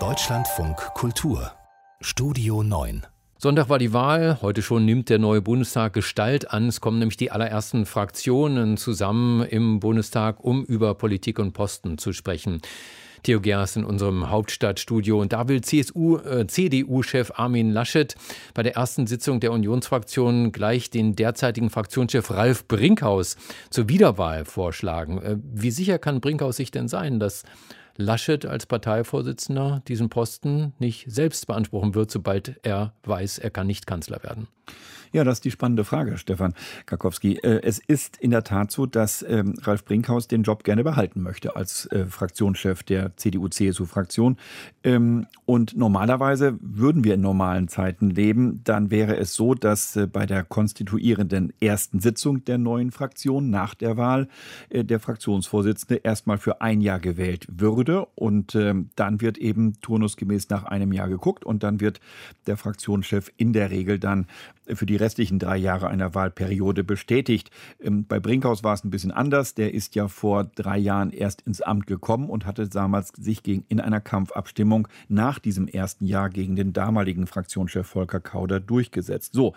Deutschlandfunk Kultur Studio 9 Sonntag war die Wahl. Heute schon nimmt der neue Bundestag Gestalt an. Es kommen nämlich die allerersten Fraktionen zusammen im Bundestag, um über Politik und Posten zu sprechen. Theo Gers in unserem Hauptstadtstudio. Und da will CSU, äh, CDU-Chef Armin Laschet bei der ersten Sitzung der Unionsfraktion gleich den derzeitigen Fraktionschef Ralf Brinkhaus zur Wiederwahl vorschlagen. Äh, wie sicher kann Brinkhaus sich denn sein, dass Laschet als Parteivorsitzender diesen Posten nicht selbst beanspruchen wird, sobald er weiß, er kann nicht Kanzler werden? Ja, das ist die spannende Frage, Stefan Karkowski. Äh, es ist in der Tat so, dass ähm, Ralf Brinkhaus den Job gerne behalten möchte als äh, Fraktionschef der CDU-CSU-Fraktion. Ähm, und normalerweise würden wir in normalen Zeiten leben, dann wäre es so, dass äh, bei der konstituierenden ersten Sitzung der neuen Fraktion nach der Wahl der Fraktionsvorsitzende erstmal für ein Jahr gewählt würde und ähm, dann wird eben turnusgemäß nach einem Jahr geguckt und dann wird der Fraktionschef in der Regel dann für die restlichen drei Jahre einer Wahlperiode bestätigt. Ähm, bei Brinkhaus war es ein bisschen anders. Der ist ja vor drei Jahren erst ins Amt gekommen und hatte damals sich gegen, in einer Kampfabstimmung nach diesem ersten Jahr gegen den damaligen Fraktionschef Volker Kauder durchgesetzt. So,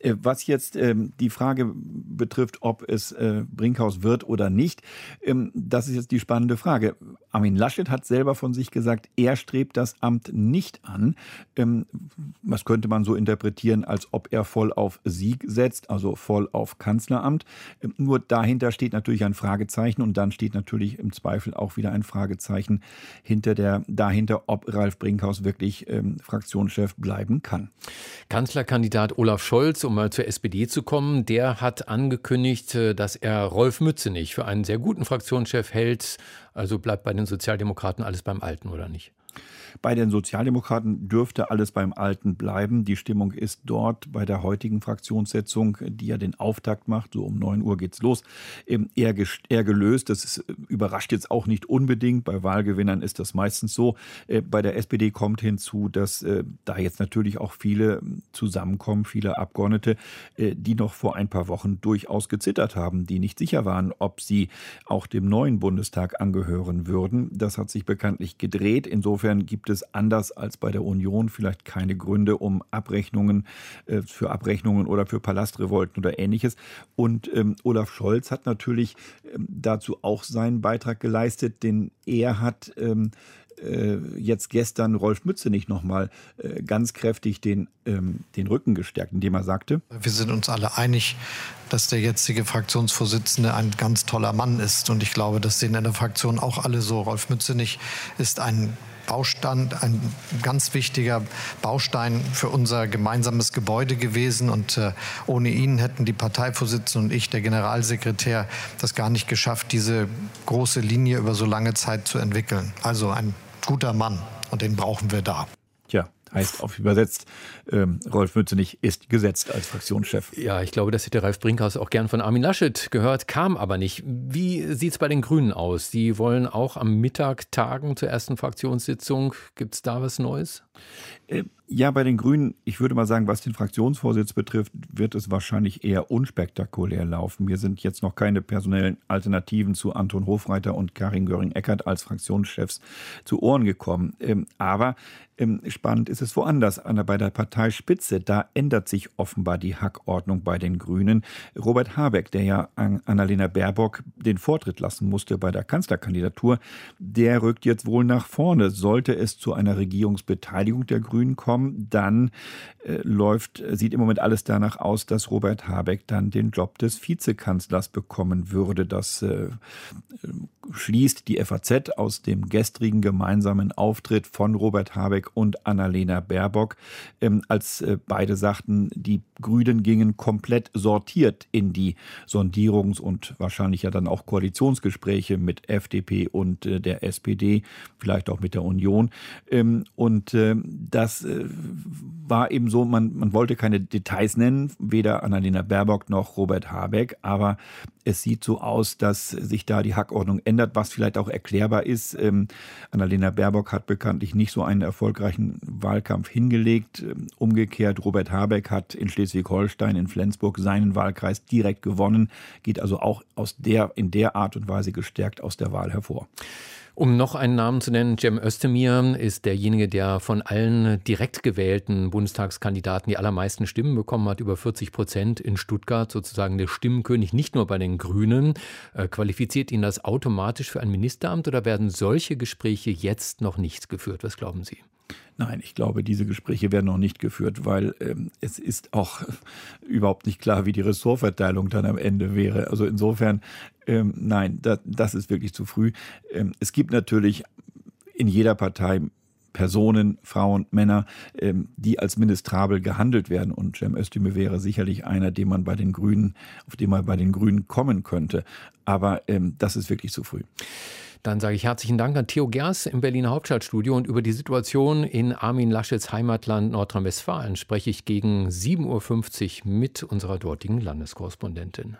äh, was jetzt ähm, die Frage betrifft, ob es äh, Brinkhaus wird oder nicht, ähm, das ist jetzt die spannende Frage. Armin Laschet hat selber von sich gesagt, er strebt das Amt nicht an. Ähm, was könnte man so interpretieren, als ob er voll auf Sieg setzt, also voll auf Kanzleramt. Ähm, nur dahinter steht natürlich ein Fragezeichen und dann steht natürlich im Zweifel auch wieder ein Fragezeichen hinter der, dahinter, ob Ralf Brinkhaus wirklich ähm, Fraktionschef bleiben kann. Kanzlerkandidat Olaf Scholz um mal zur SPD zu kommen, der hat angekündigt, äh, dass er Rolf Mützenich für einen sehr guten Fraktionschef hält. Also bleibt bei den Sozialdemokraten alles beim Alten, oder nicht? Bei den Sozialdemokraten dürfte alles beim Alten bleiben. Die Stimmung ist dort bei der heutigen Fraktionssitzung, die ja den Auftakt macht, so um 9 Uhr geht's los, eher, eher gelöst. Das ist, äh, überrascht jetzt auch nicht unbedingt. Bei Wahlgewinnern ist das meistens so. Äh, bei der SPD kommt hinzu, dass äh, da jetzt natürlich auch viele zusammenkommen, viele Abgeordnete, die noch vor ein paar Wochen durchaus gezittert haben, die nicht sicher waren, ob sie auch dem neuen Bundestag angehören würden. Das hat sich bekanntlich gedreht. Insofern gibt gibt es anders als bei der Union vielleicht keine Gründe, um Abrechnungen äh, für Abrechnungen oder für Palastrevolten oder ähnliches. Und ähm, Olaf Scholz hat natürlich ähm, dazu auch seinen Beitrag geleistet, denn er hat ähm, äh, jetzt gestern Rolf Mütze nicht nochmal äh, ganz kräftig den, ähm, den Rücken gestärkt, indem er sagte, wir sind uns alle einig, dass der jetzige Fraktionsvorsitzende ein ganz toller Mann ist. Und ich glaube, das sehen in der Fraktion auch alle so. Rolf Mützenich ist ein Baustein, ein ganz wichtiger Baustein für unser gemeinsames Gebäude gewesen. Und äh, ohne ihn hätten die Parteivorsitzenden und ich, der Generalsekretär, das gar nicht geschafft, diese große Linie über so lange Zeit zu entwickeln. Also ein guter Mann und den brauchen wir da. Tja, heißt auf übersetzt, ähm, Rolf Mützenich ist gesetzt als Fraktionschef. Ja, ich glaube, das hätte Ralf Brinkhaus auch gern von Armin Laschet gehört, kam aber nicht. Wie sieht es bei den Grünen aus? Die wollen auch am Mittag tagen zur ersten Fraktionssitzung. Gibt es da was Neues? Äh, ja, bei den Grünen, ich würde mal sagen, was den Fraktionsvorsitz betrifft, wird es wahrscheinlich eher unspektakulär laufen. Mir sind jetzt noch keine personellen Alternativen zu Anton Hofreiter und Karin Göring-Eckert als Fraktionschefs zu Ohren gekommen. Ähm, aber spannend ist es woanders. Bei der Parteispitze, da ändert sich offenbar die Hackordnung bei den Grünen. Robert Habeck, der ja Annalena Baerbock den Vortritt lassen musste bei der Kanzlerkandidatur, der rückt jetzt wohl nach vorne. Sollte es zu einer Regierungsbeteiligung der Grünen kommen, kommen, dann äh, läuft, sieht im Moment alles danach aus, dass Robert Habeck dann den Job des Vizekanzlers bekommen würde. Das äh, schließt die FAZ aus dem gestrigen gemeinsamen Auftritt von Robert Habeck und Annalena Baerbock, ähm, als äh, beide sagten, die Grünen gingen komplett sortiert in die Sondierungs- und wahrscheinlich ja dann auch Koalitionsgespräche mit FDP und äh, der SPD, vielleicht auch mit der Union. Ähm, und äh, das äh, war eben so, man, man wollte keine Details nennen, weder Annalena Baerbock noch Robert Habeck, aber es sieht so aus, dass sich da die Hackordnung ändert, was vielleicht auch erklärbar ist. Ähm, Annalena Baerbock hat bekanntlich nicht so einen erfolgreichen Wahlkampf hingelegt. Ähm, umgekehrt, Robert Habeck hat in Schleswig-Holstein, in Flensburg seinen Wahlkreis direkt gewonnen, geht also auch aus der, in der Art und Weise gestärkt aus der Wahl hervor. Um noch einen Namen zu nennen, Cem Özdemir ist derjenige, der von allen direkt gewählten Bundestagskandidaten die allermeisten Stimmen bekommen hat, über 40 Prozent in Stuttgart, sozusagen der Stimmenkönig, nicht nur bei den Grünen. Äh, qualifiziert ihn das automatisch für ein Ministeramt oder werden solche Gespräche jetzt noch nicht geführt? Was glauben Sie? Nein, ich glaube, diese Gespräche werden noch nicht geführt, weil ähm, es ist auch überhaupt nicht klar, wie die Ressortverteilung dann am Ende wäre. Also insofern, ähm, nein, da, das ist wirklich zu früh. Ähm, es gibt natürlich in jeder Partei Personen, Frauen, Männer, ähm, die als ministrabel gehandelt werden. Und Cem Özdemir wäre sicherlich einer, den man bei den Grünen, auf den man bei den Grünen kommen könnte. Aber ähm, das ist wirklich zu früh. Dann sage ich herzlichen Dank an Theo Gers im Berliner Hauptstadtstudio und über die Situation in Armin Laschets Heimatland Nordrhein-Westfalen spreche ich gegen 7.50 Uhr mit unserer dortigen Landeskorrespondentin.